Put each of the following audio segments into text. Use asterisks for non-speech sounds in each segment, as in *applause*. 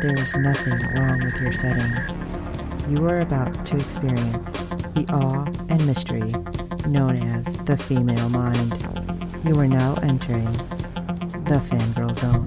there is nothing wrong with your setting. You are about to experience the awe and mystery known as the female mind. You are now entering the fangirl zone.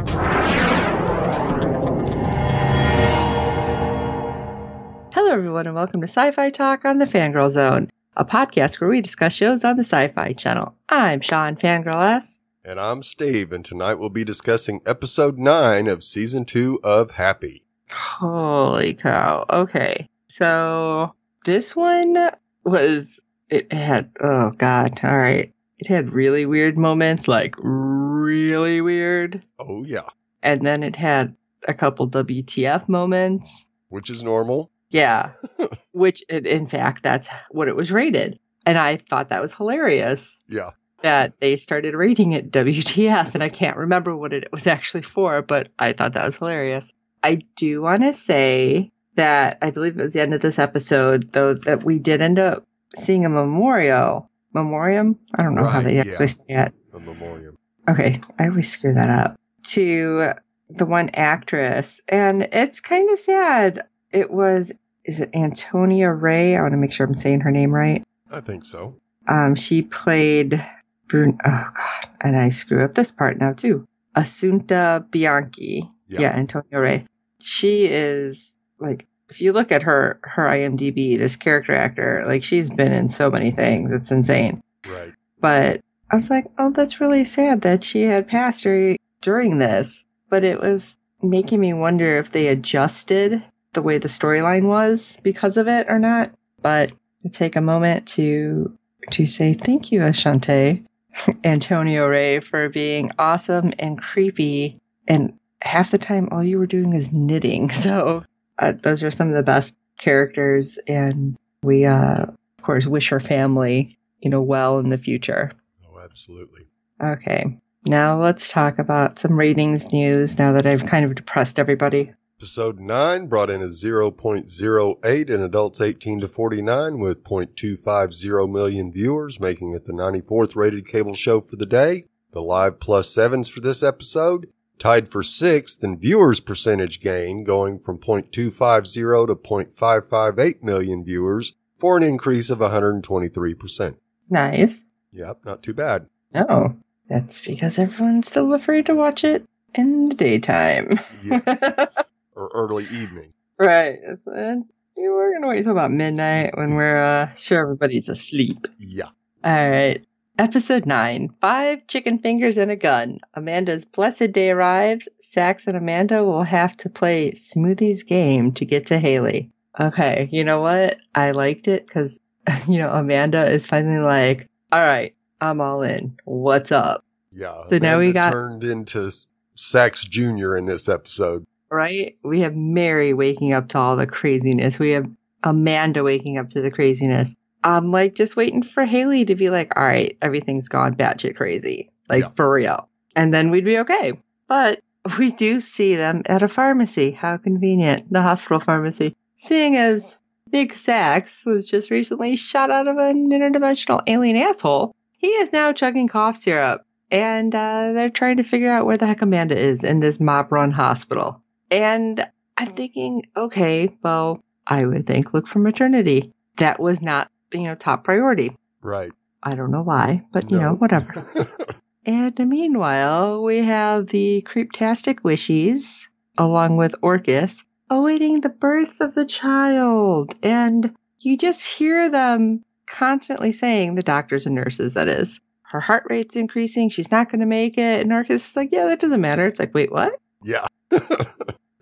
Hello, everyone, and welcome to Sci Fi Talk on the Fangirl Zone, a podcast where we discuss shows on the Sci Fi Channel. I'm Sean Fangirl S. And I'm Steve, and tonight we'll be discussing episode 9 of season 2 of Happy. Holy cow. Okay. So this one was, it had, oh God. All right. It had really weird moments, like really weird. Oh, yeah. And then it had a couple WTF moments. Which is normal. Yeah. *laughs* Which, in fact, that's what it was rated. And I thought that was hilarious Yeah. That they started rating it WTF. And I can't remember what it was actually for, but I thought that was hilarious. I do want to say that I believe it was the end of this episode, though, that we did end up seeing a memorial. Memoriam? I don't know how Right, they yeah. actually say it. A memoriam. Okay, I always screw that up. To the one actress, and it's kind of sad. It was, is it Antonia Rey? I want to make sure I'm saying her name right. I think so. Um, she played Brun. Oh God, and I screw up this part now too. Assunta Bianchi. Yeah. Yeah, Antonia Rey. She is like, if you look at her her IMDb, this character actor, like she's been in so many things. It's insane Right. but I was like, oh, that's really sad that she had passed dur- during this. But it was making me wonder if they adjusted the way the storyline was because of it or not. But take a moment to to say thank you, Ashante, *laughs* Antonio Rey, for being awesome and creepy. And half the time, all you were doing is knitting. *laughs* So uh, those are some of the best characters, and we, uh, of course, wish her family you know, well in the future. Oh, absolutely. Okay. Now let's talk about some ratings news now that I've kind of depressed everybody. Episode 9 brought in a 0.08 in adults 18 to 49 with 0.250 million viewers, making it the 94th rated cable show for the day. The live plus sevens for this episode tied for sixth in viewers percentage gain, going from 0.250 to 0.558 million viewers for an increase of 123%. Nice. Yep, not too bad. Oh, that's because everyone's still afraid to watch it in the daytime. Yes. *laughs* early evening. right. Uh, you were going to wait till about midnight when we're uh, sure everybody's asleep. Yeah. All right. Episode 9 Five chicken fingers and a gun. Amanda's blessed day arrives. Sax and Amanda will have to play Smoothie's game to get to Hailey. Okay, you know what? I liked it because, *laughs* you know, Amanda is finally like, all right, I'm all in. What's up? Yeah. So now we got- turned into Sax Jr. in this episode. Right? We have Mary waking up to all the craziness. We have Amanda waking up to the craziness. I'm like just waiting for Hailey to be like, all right, everything's gone batshit crazy. Like Yeah. for real. And then we'd be okay. But we do see them at a pharmacy. How convenient. The hospital pharmacy. Seeing as Big Sax was just recently shot out of an interdimensional alien asshole, he is now chugging cough syrup. And uh, they're trying to figure out where the heck Amanda is in this mob run hospital. And I'm mm. thinking, okay, well, I would think look for maternity. That was not, you know, top priority. Right. I don't know why, but you No. know, whatever. *laughs* and meanwhile, we have the creeptastic wishies along with Orcus awaiting the birth of the child. And you just hear them constantly saying, the doctors and nurses, that is, her heart rate's increasing. She's not going to make it. And Orcus is like, yeah, that doesn't matter. It's like, wait, what? yeah. *laughs*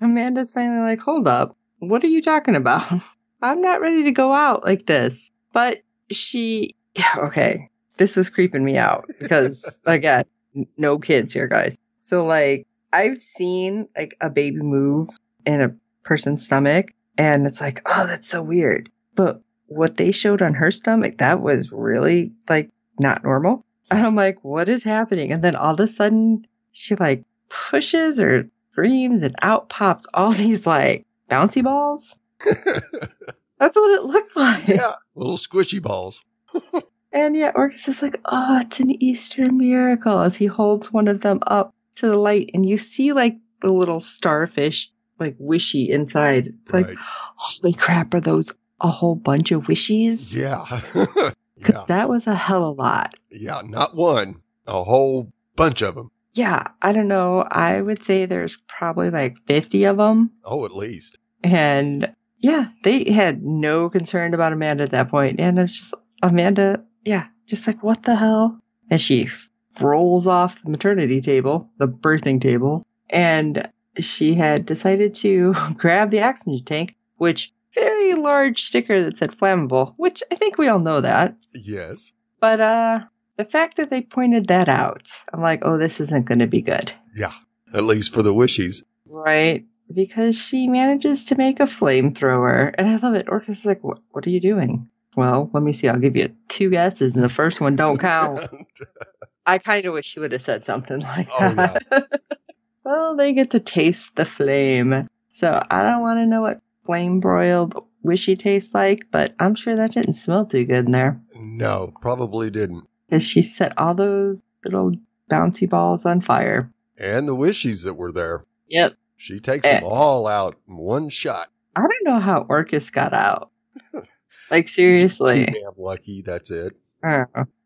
Amanda's finally like, hold up. What are you talking about? *laughs* I'm not ready to go out like this. But she, okay, this was creeping me out because, *laughs* again, no kids here, guys. So, like, I've seen like a baby move in a person's stomach And it's like, oh, that's so weird. But what they showed on her stomach, that was really like not normal. And I'm like, what is happening? And then all of a sudden she like pushes or screams and out pops all *laughs* these like bouncy balls. That's what it looked like. yeah, little squishy balls. And yet Orcus is like, oh, it's an Easter miracle as he holds one of them up to the light and you see like the little starfish like wishy inside. It's like, holy crap, are those a whole bunch of wishies? Yeah. *laughs* Because yeah. that was a hell of a lot. Yeah. Not one, a whole bunch of them. Yeah, I don't know. I would say there's probably like 50 of them. Oh, at least. And yeah, they had no concern about Amanda at that point. And it's just, Amanda, yeah, just like, what the hell? And she rolls off the maternity table, the birthing table, and she had decided to *laughs* grab the oxygen tank, which very large sticker that said flammable, which I think we all know that. Yes. But uh the fact that they pointed that out, I'm like, oh, this isn't going to be good. Yeah. At least for the wishies. Right. Because she manages to make a flamethrower. And I love it. Orcus is like, what, what are you doing? Well, let me see. I'll give you two guesses, and the first one don't *laughs* count. I kind of wish she would have said something *laughs* like Oh, that. *laughs* well, they get to taste the flame. So I don't want to know what flame broiled wishy tastes like, but I'm sure that didn't smell too good in there. no, probably didn't. Because she set all those little bouncy balls on fire. And the wishies that were there. Yep. She takes Eh. them all out in one shot. I don't know how Orcus got out. *laughs* Like Too seriously. damn lucky. That's it. I.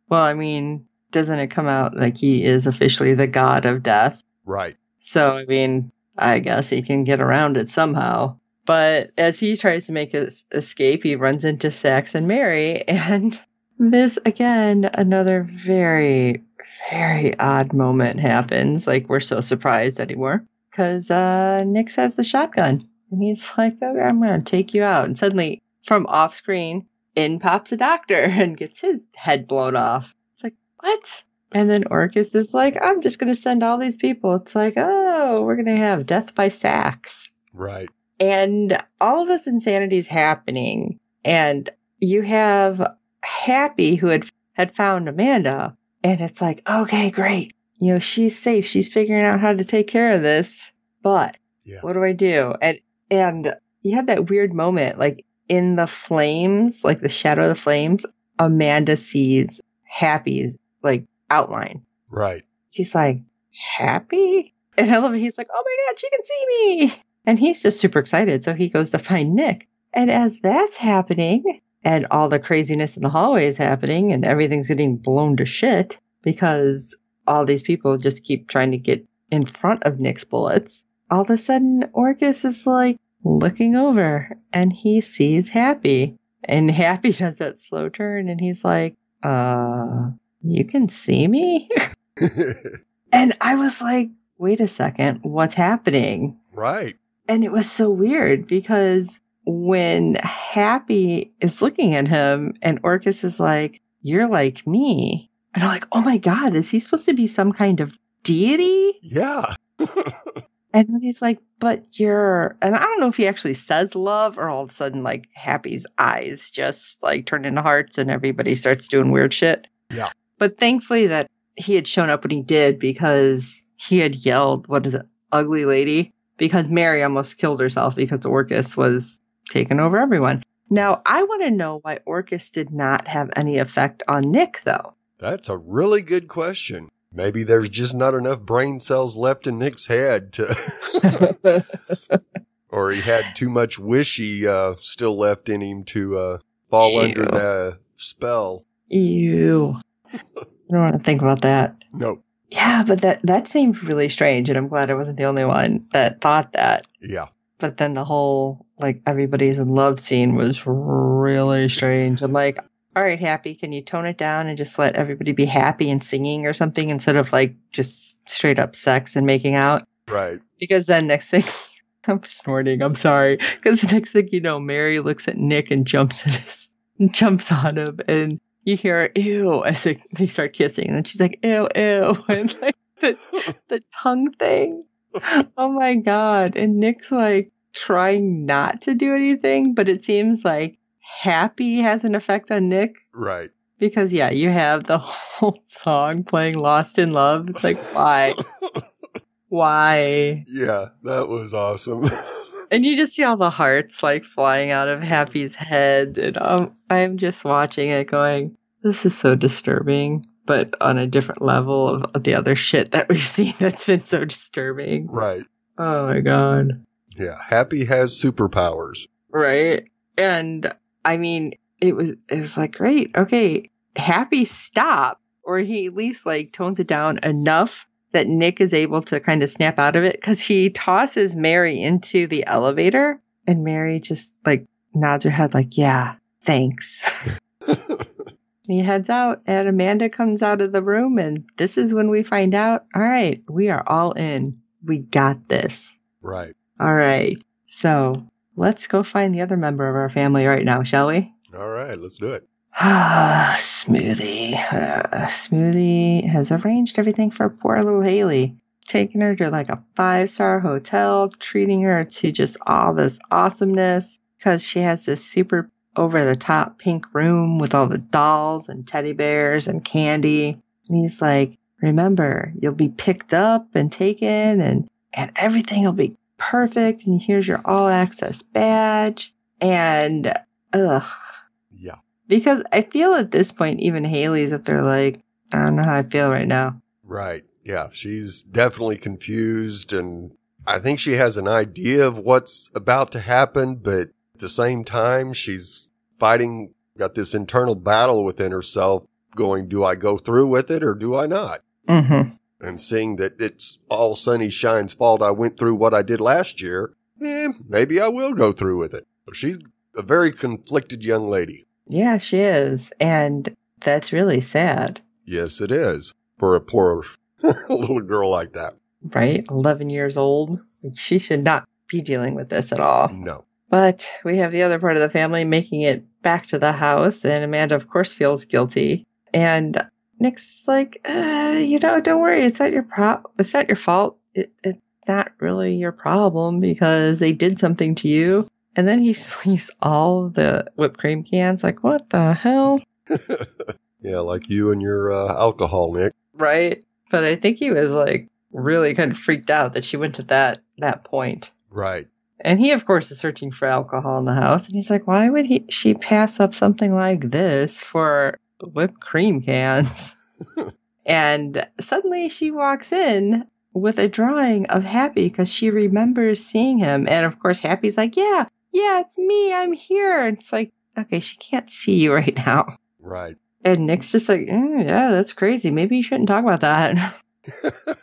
Well, I mean, doesn't it come out like he is officially the god of death? Right. So I mean, I guess he can get around it somehow. But as he tries to make his escape, he runs into Sax and Mary, *laughs* and this again, another very, very odd moment happens. Like we're so surprised anymore because uh, Nix has the shotgun, and he's like, "Okay, I'm gonna take you out." And suddenly, from off screen, in pops a doctor *laughs* and gets his head blown off. It's like what? And then Orcus is like, I'm just going to send all these people. It's like, oh, we're going to have death by Sax. Right. And all of this insanity is happening. And you have Happy who had, had found Amanda. And it's like, okay, great. You know, she's safe. She's figuring out how to take care of this. But Yeah. what do I do? And, and you had that weird moment, like in the flames, like the shadow of the flames, Amanda sees Happy's like outline Right. she's like, happy? And I love it. He's like, oh my God, she can see me. And he's just super excited. So he goes to find Nick. And as that's happening, and all the craziness in the hallway is happening, and everything's getting blown to shit because all these people just keep trying to get in front of Nick's bullets, all of a sudden, Orcus is like looking over and he sees Happy. And Happy *laughs* does that slow turn and he's like, uh, you can see me? *laughs* And I was like, wait a second, what's happening? right. And it was so weird because when Happy is looking at him and Orcus is like, you're like me. And I'm like, oh my God, is he supposed to be some kind of deity? Yeah. *laughs* And he's like, but you're, and I don't know if he actually says love or all of a sudden, like, Happy's eyes just like turn into hearts and everybody starts doing weird shit. Yeah. But thankfully that he had shown up when he did because he had yelled, what is it, ugly lady? Because Mary almost killed herself because Orcus was taking over everyone. Now, I want to know why Orcus did not have any effect on Nick, though. That's a really good question. Maybe there's just not enough brain cells left in Nick's head to, *laughs* *laughs* or he had too much wishy uh, still left in him to uh, fall under the spell. Ew. I don't want to think about that. No. Yeah, but that that seemed really strange, and I'm glad I wasn't the only one that thought that. Yeah. But then the whole like everybody's in love scene was really strange. I'm like, all right, happy, can you tone it down and just let everybody be happy and singing or something instead of like just straight up sex and making out? Right. Because then next thing, *laughs* I'm snorting. I'm sorry. Because the next thing you know, Mary looks at Nick and jumps at his, *laughs* jumps on him, and you hear ew as they, they start kissing, and then she's like ew ew, *laughs* and like the the tongue thing. Oh my god! And Nick's like trying not to do anything, but it seems like happy has an effect on Nick. Right. Because yeah, you have the *laughs* whole song playing Lost in Love. It's like why? *laughs* why? Yeah, that was awesome. *laughs* And you just see all the hearts like flying out of Happy's head, and um, I'm just watching it, going, "This is so disturbing." But on a different level of, of the other shit that we've seen that's been so disturbing. right. Oh my god! Yeah. Happy has superpowers. Right? And I mean, it was it was like great. Okay, Happy stop, or he at least like tones it down enough that Nick is able to kind of snap out of it because he tosses Mary into the elevator, and Mary just like nods her head, like, "Yeah, thanks." *laughs* he heads out, and Amanda comes out of the room, and this is when we find out. All right, we are all in. We got this. right. All right, so let's go find the other member of our family right now, shall we? All right. Let's do it. Ah, *sighs* Smoothie. Uh, Smoothie has arranged everything for poor little Hailey, taking her to like a five star hotel, treating her to just all this awesomeness because she has this super over the top pink room with all the dolls and teddy bears and candy. And he's like, Remember, you'll be picked up and taken, and, and everything will be perfect. And here's your all access badge. And, ugh Yeah. because I feel at this point, even Hailey's up there like, I don't know how I feel right now. Right. Yeah. She's definitely confused and I think she has an idea of what's about to happen, but at the same time, she's fighting, got this internal battle within herself going, do I go through with it or do I not? Mm-hmm. And seeing that it's all Sonny Shine's fault I went through what I did last year, eh, maybe I will go through with it. So she's a very conflicted young lady. Yeah, she is. And that's really sad, Yes, it is for a poor *laughs* little girl like that. right? 11 years old. She should not be dealing with this at all. No. But we have the other part of the family making it back to the house, and Amanda, of course, feels guilty. And Nick's like, uh, you know, don't worry, it's not your pro- it's not your fault. It, it's not really your problem because they did something to you. And then he *laughs* sleeves all the whipped cream cans. Like, what the hell? *laughs* yeah, like you and your uh, alcohol, Nick. Right? But I think he was like really kind of freaked out that she went to that that point. Right. And he, of course, is searching for alcohol in the house. And he's like, why would he she pass up something like this for whipped cream cans? *laughs* and suddenly she walks in with a drawing of Happy because she remembers seeing him. And of course, Happy's like, yeah, yeah, it's me. I'm here. It's like, okay, she can't see you *laughs* right now. Right. And Nick's just like, mm, yeah, that's crazy. Maybe you shouldn't talk about that. *laughs*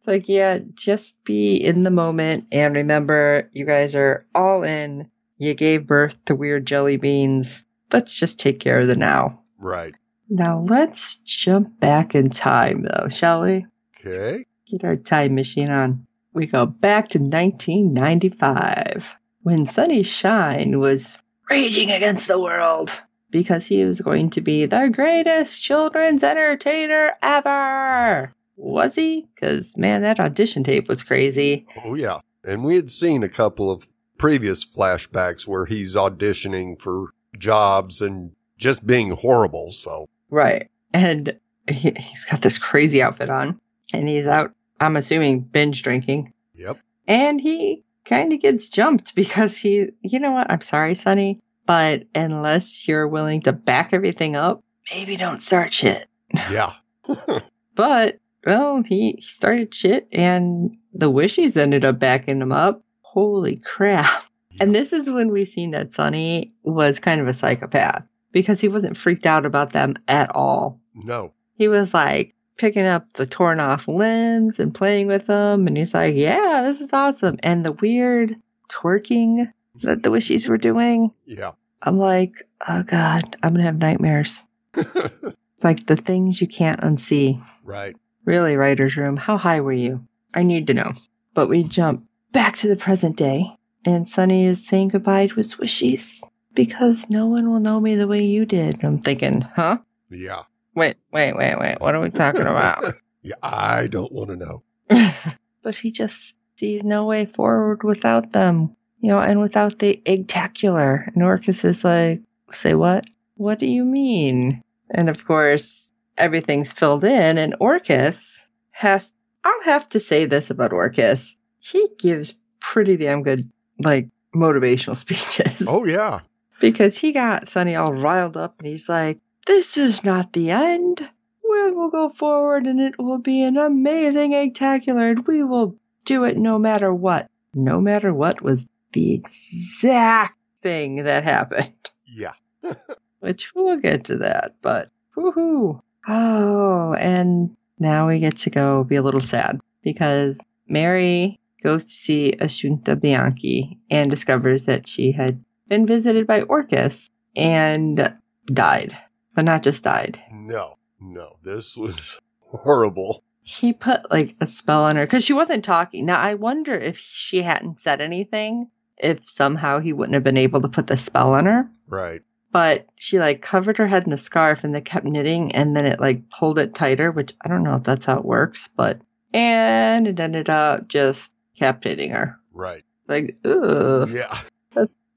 It's like, yeah, just be in the moment and remember you guys are all in. You gave birth to weird jelly beans. Let's just take care of the now. Right. Now let's jump back in time though, shall we? Okay. Get our time machine on. We go back to 1995 when Sonny Shine was raging against the world because he was going to be the greatest children's entertainer ever. Was he? Because, man, that audition tape was crazy. Oh, yeah. And we had seen a couple of previous flashbacks where he's auditioning for jobs and just being horrible. So, Right. And he, he's got this crazy outfit on and he's out, I'm assuming, binge drinking. yep. And he kind of gets jumped because he, you know what? I'm sorry, Sonny, but unless you're willing to back everything up, maybe don't start shit. Yeah. *laughs* *laughs* But, well, he started shit and the wishies ended up backing him up. Holy crap. And this is when we seen that Sonny was kind of a psychopath because he wasn't freaked out about them at all. no. He was like picking up the torn off limbs and playing with them. And he's like, yeah, this is awesome. And the weird twerking that the wishies were doing, Yeah. I'm like, oh God, I'm going to have nightmares. *laughs* It's like the things you can't unsee. right. Really, writer's room, how high were you? I need to know. But we jump back to the present day, and Sonny is saying goodbye to his wishies because no one will know me the way you did. I'm thinking, huh? Yeah. Wait, wait, wait, wait. What are we talking about? *laughs* Yeah. I don't want to know. *laughs* but he just sees no way forward without them. you know, and without the eggtacular. And Orcus is like, say what? What do you mean? And of course, everything's filled in, and Orcus has, I'll have to say this about Orcus. He gives pretty damn good, like, motivational *laughs* speeches. Oh, yeah. Because he got Sonny all riled up and he's like, This is not the end. We will go forward and it will be an amazing egg-tacular and we will do it no matter what. No matter what was the exact thing that happened. Yeah. *laughs* Which we'll get to that, but woohoo. Oh, and now we get to go be a little sad because Mary goes to see Assunta Bianchi and discovers that she had been visited by Orcus and died. But not just died. No, no. This was *laughs* horrible. He put like a spell on her because she wasn't talking. Now I wonder if she hadn't said anything, if somehow he wouldn't have been able to put the spell on her. Right. But she like covered her head in the scarf and they kept knitting and then it like pulled it tighter, which I don't know if that's how it works, but and it ended up just captivating her. Right. Like, ugh. Yeah.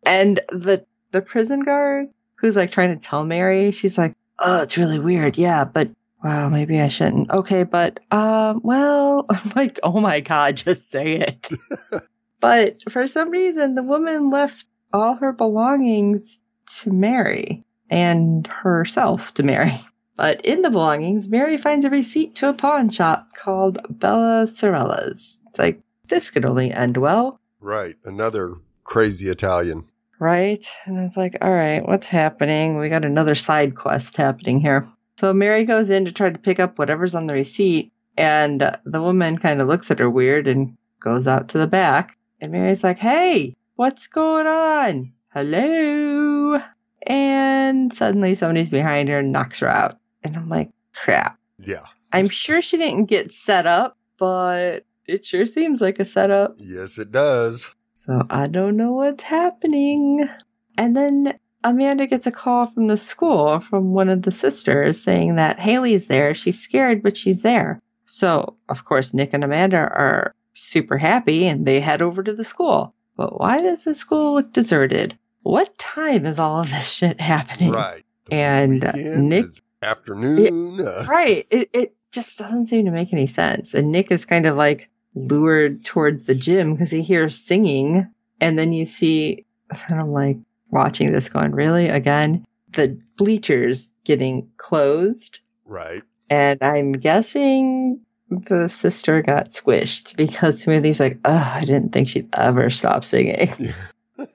And the the prison guard who's like trying to tell Mary, she's like, "Oh, it's really weird. Yeah, but wow, maybe I shouldn't. Okay, but um, well, *laughs* I'm like, oh my god, just say it." *laughs* but for some reason, the woman left all her belongings to Mary and herself to Mary. *laughs* But in the belongings, Mary finds a receipt to a pawn shop called Bella Sorella's. It's like this could only end well. Right. Another crazy Italian. Right? And it's like, all right, what's happening? We got another side quest happening here. So Mary goes in to try to pick up whatever's on the receipt, and the woman kind of looks at her weird and goes out to the back. And Mary's like, hey, what's going on? Hello? And suddenly somebody's behind her and knocks her out. And I'm like, crap. Yeah. I'm sure she didn't get set up, but it sure seems like a setup. Yes, it does. So I don't know what's happening. And then Amanda gets a call from the school from one of the sisters saying that Hailey's there. She's scared, but she's there. So, of course, Nick and Amanda are super happy and they head over to the school. But why does the school look deserted? What time is all of this shit happening? Right. The And, uh, Nick- afternoon. uh, Right. It, it just doesn't seem to make any sense. And Nick is kind of like lured towards the gym because he hears singing. And then you see, *laughs* and I'm like watching this going, really? Again? The bleachers getting closed. right. And I'm guessing the sister got squished because Smoothie's like, oh, I didn't think she'd ever stop singing. *laughs* *laughs*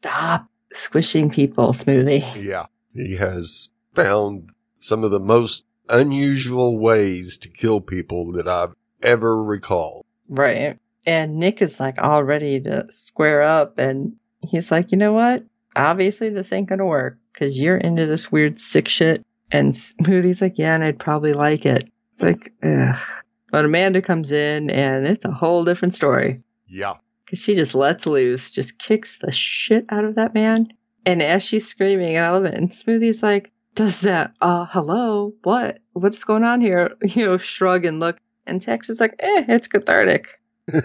Stop squishing people, Smoothie. Yeah. He has found some of the most unusual ways to kill people that I've ever recalled. Right. And Nick is like all ready to square up. And he's like, you know what? Obviously, this ain't going to work because you're into this weird sick shit. And Smoothie's like, yeah, and I'd probably like it. It's like, ugh. But Amanda comes in and it's a whole different story Yeah. because she just lets loose, just kicks the shit out of that man. And as she's screaming, and I love it. And Smoothie's like, does that, uh, hello, what? What's going on here? *laughs* You know, shrug and look. And Tex is like, eh, it's cathartic. *laughs*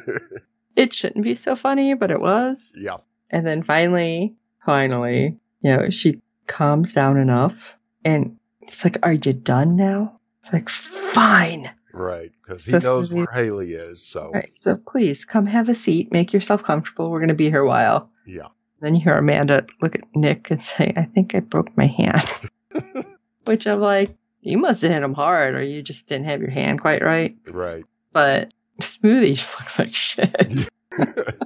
It shouldn't be so funny, but it was. yeah. And then finally, finally, you know, she calms down enough. And it's like, are you done now? It's like, fine. Right. Because he So knows where Hailey is. So, right, so please come have a seat, make yourself comfortable. We're going to be here a while. yeah. Then you hear Amanda look at Nick and say, I think I broke my hand. *laughs* Which I'm like, you must have hit him hard, or you just didn't have your hand quite right. Right. But Smoothie just *laughs* looks like shit. *laughs*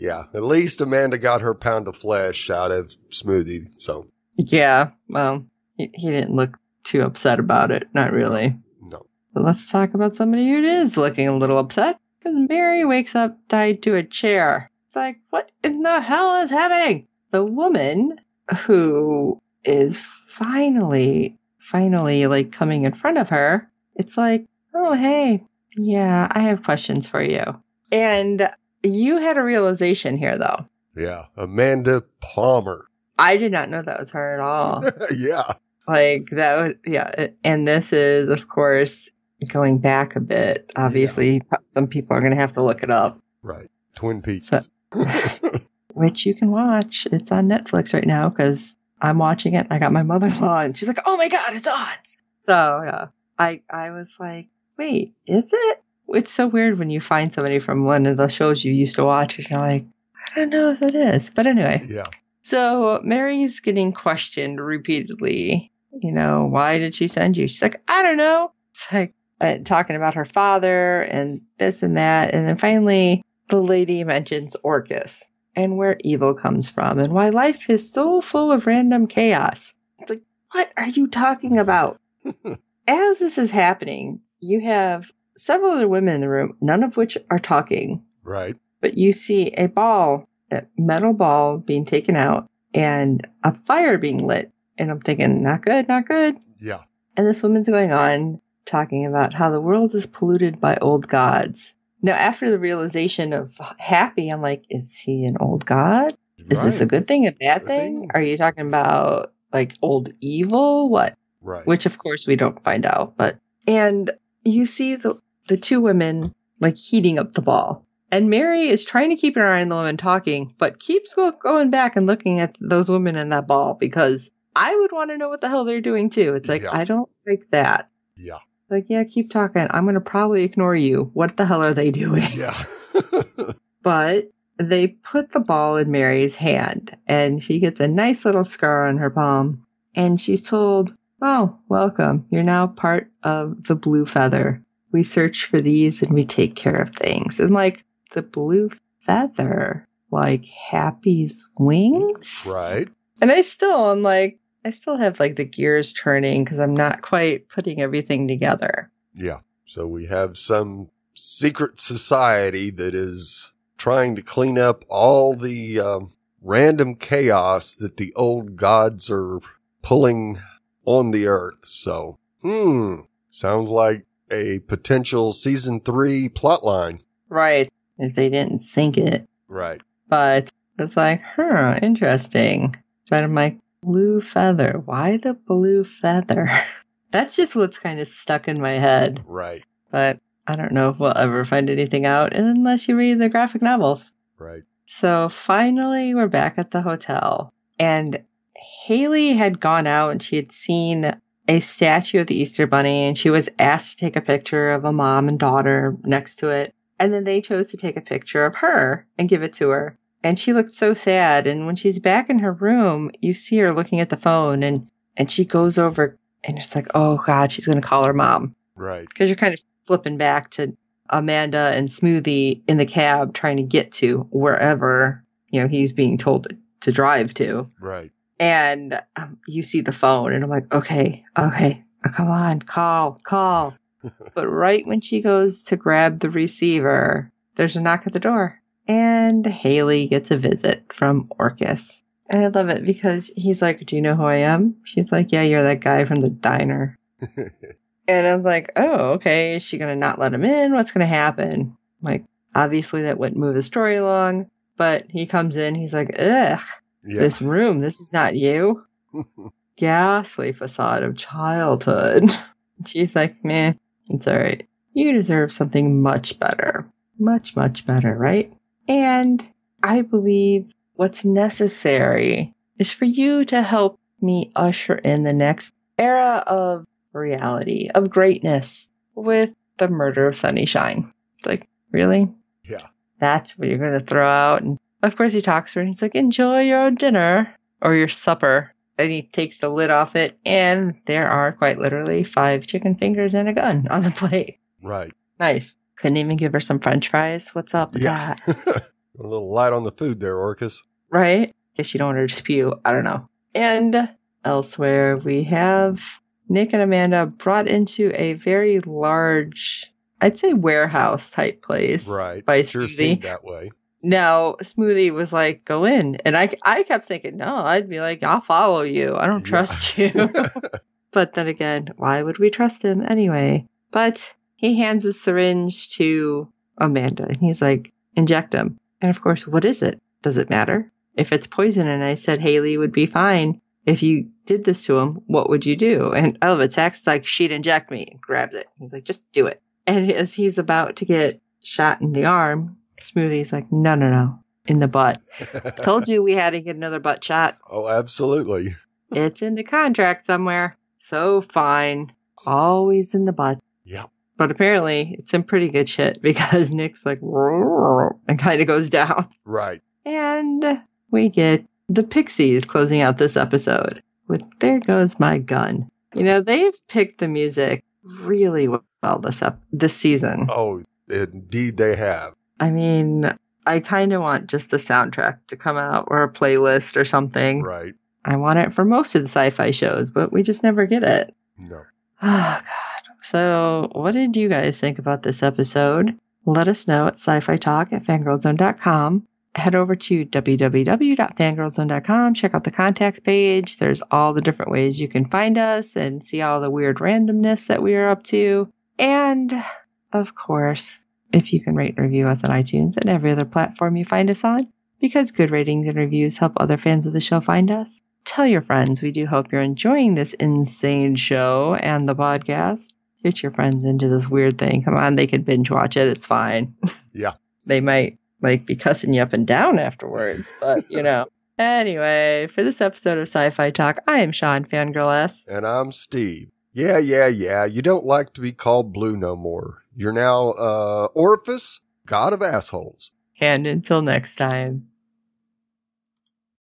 Yeah. At least Amanda got her pound of flesh out of Smoothie. So, yeah, well, he, he didn't look too upset about it. Not really. no. But let's talk about somebody who is looking a little upset. Because Mary wakes up tied to a chair. It's like, what in the hell is happening? The woman who is finally, finally like coming in front of her, it's like, oh, hey, yeah, I have questions for you. And you had a realization here, though. Yeah. Amanda Palmer. I did not know that was her at all. *laughs* yeah. like that would yeah and this is of course going back a bit obviously some people are going to have to look it up Right. Twin Peaks. So- *laughs* which you can watch. It's on Netflix right now because I'm watching it. I got my mother-in-law and she's like, "Oh my god, it's on!" So yeah, I I was like, "Wait, is it?" It's so weird when you find somebody from one of the shows you used to watch and you're like, "I don't know if it is," but anyway. Yeah. So Mary's getting questioned repeatedly. You know, why did she send you? She's like, I don't know. It's like uh, talking about her father and this and that. And then finally, the lady mentions Orcus and where evil comes from and why life is so full of random chaos. It's like, what are you talking about? *laughs* As this is happening, you have several other women in the room, none of which are talking, Right. but you see a ball, a metal ball being taken out and a fire being lit. And I'm thinking, not good, not good. Yeah. And this woman's going on talking about how the world is polluted by old gods. Now, after the realization of Happy, I'm like, is he an old god? Is this a good thing, a bad thing? thing. Are you talking about like old evil? What? Right. Which, of course, we don't find out. But and you see the the two women like heating up the ball, and Mary is trying to keep her eye on the woman talking, but keeps go- going back and looking at those women in that ball because I would want to know what the hell they're doing too. It's like Yeah. I don't like that. yeah. Like, yeah, keep talking. I'm gonna probably ignore you. What the hell are they doing? Yeah. *laughs* *laughs* But they put the ball in Mary's hand, and she gets a nice little scar on her palm. And she's told, Oh, welcome. You're now part of the blue feather. We search for these and we take care of things. And like the blue feather, like Happy's wings. right. And I still, I'm like, I still have like the gears turning because I'm not quite putting everything together. Yeah. So we have some secret society that is trying to clean up all the um, random chaos that the old gods are pulling on the earth. So, hmm, sounds like a potential season three plotline. Right. If they didn't sink it. Right. But it's like, huh, interesting. But I'm like, blue feather. Why the blue feather? *laughs* That's just what's kind of stuck in my head. Right. But I don't know if we'll ever find anything out unless you read the graphic novels. Right. So finally, we're back at the hotel. And Hailey had gone out and she had seen a statue of the Easter Bunny and she was asked to take a picture of a mom and daughter next to it. And then they chose to take a picture of her and give it to her. And she looked so sad. And when she's back in her room, you see her looking at the phone and, and she goes over and it's like, oh God, she's going to call her mom Right. because you're kind of flipping back to Amanda and Smoothie in the cab trying to get to wherever you know he's being told to, drive to, Right. and um, you see the phone, and I'm like, okay, okay, oh, come on, call, call. *laughs* but right when she goes to grab the receiver, there's a knock at the door, and Hailey gets a visit from Orcus. And I love it because he's like, Do you know who I am? She's like, Yeah, you're that guy from the diner. *laughs* And I was like, oh, okay. Is she going to not let him in? What's going to happen? Like, obviously, that wouldn't move the story along. But he comes in, he's like, ugh, yeah. this room, this is not you. *laughs* Ghastly facade of childhood. *laughs* She's like, meh, it's all right. You deserve something much better. Much, much better, right? And I believe what's necessary is for you to help me usher in the next era of reality, of greatness with the murder of Sonny Shine. It's like, really? Yeah. That's what you're going to throw out? And of course, he talks to her and he's like, enjoy your dinner or your supper. And he takes the lid off it, and there are quite literally five chicken fingers and a gun on the *laughs* plate. Right. Nice. Couldn't even give her some french fries. What's up with Yeah. that? *laughs* a little light on the food there, Orcus. right? Guess you don't want her to spew. I don't know. And elsewhere, we have Nick and Amanda brought into a very large, I'd say warehouse type place. Right. By sure Smoothie. seemed that way. Now, Smoothie was like, go in. And I, I kept thinking, no, I'd be like, I'll follow you. I don't trust Yeah. you. *laughs* but then again, why would we trust him anyway? But he hands a syringe to Amanda and he's like, inject him. And of course, what is it? Does it matter? If it's poison and I said Hailey would be fine if you did this to him, what would you do? And it. Zach's like, she'd inject me. And grabs it. He's like, just do it. And as he's about to get shot in the arm, Smoothie's like, no, no, no. in the butt. *laughs* Told you we had to get another butt shot. Oh, absolutely. It's in the contract somewhere. So fine. Always in the butt. Yep. But apparently it's in pretty good shit *laughs* because Nick's like, and kind of goes down. Right. And we get the Pixies closing out this episode with There Goes My Gun. You know, they've picked the music really well this up this season. Oh, indeed they have. I mean, I kind of want just the soundtrack to come out or a playlist or something. Right. I want it for most of the sci-fi shows, but we just never get it. No. *sighs* Oh god. So, what did you guys think about this episode? Let us know at sci-fi talk at fangirlzone.com. Head over to www.fangirlzone.com. Check out the contacts page. There's all the different ways you can find us and see all the weird randomness that we are up to. And, of course, if you can rate and review us on iTunes and every other platform you find us on, because good ratings and reviews help other fans of the show find us. Tell your friends. We do hope you're enjoying this insane show and the podcast. Get your friends into this weird thing. Come on, they could binge watch it. It's fine. Yeah. *laughs* they might like be cussing you up and down afterwards, but you know. *laughs* Anyway, for this episode of Sci-Fi Talk, I am Sean Fangirl S. And I'm Steve. Yeah, yeah, yeah. You don't like to be called blue no more. You're now, uh, Orifice, god of assholes. And until next time.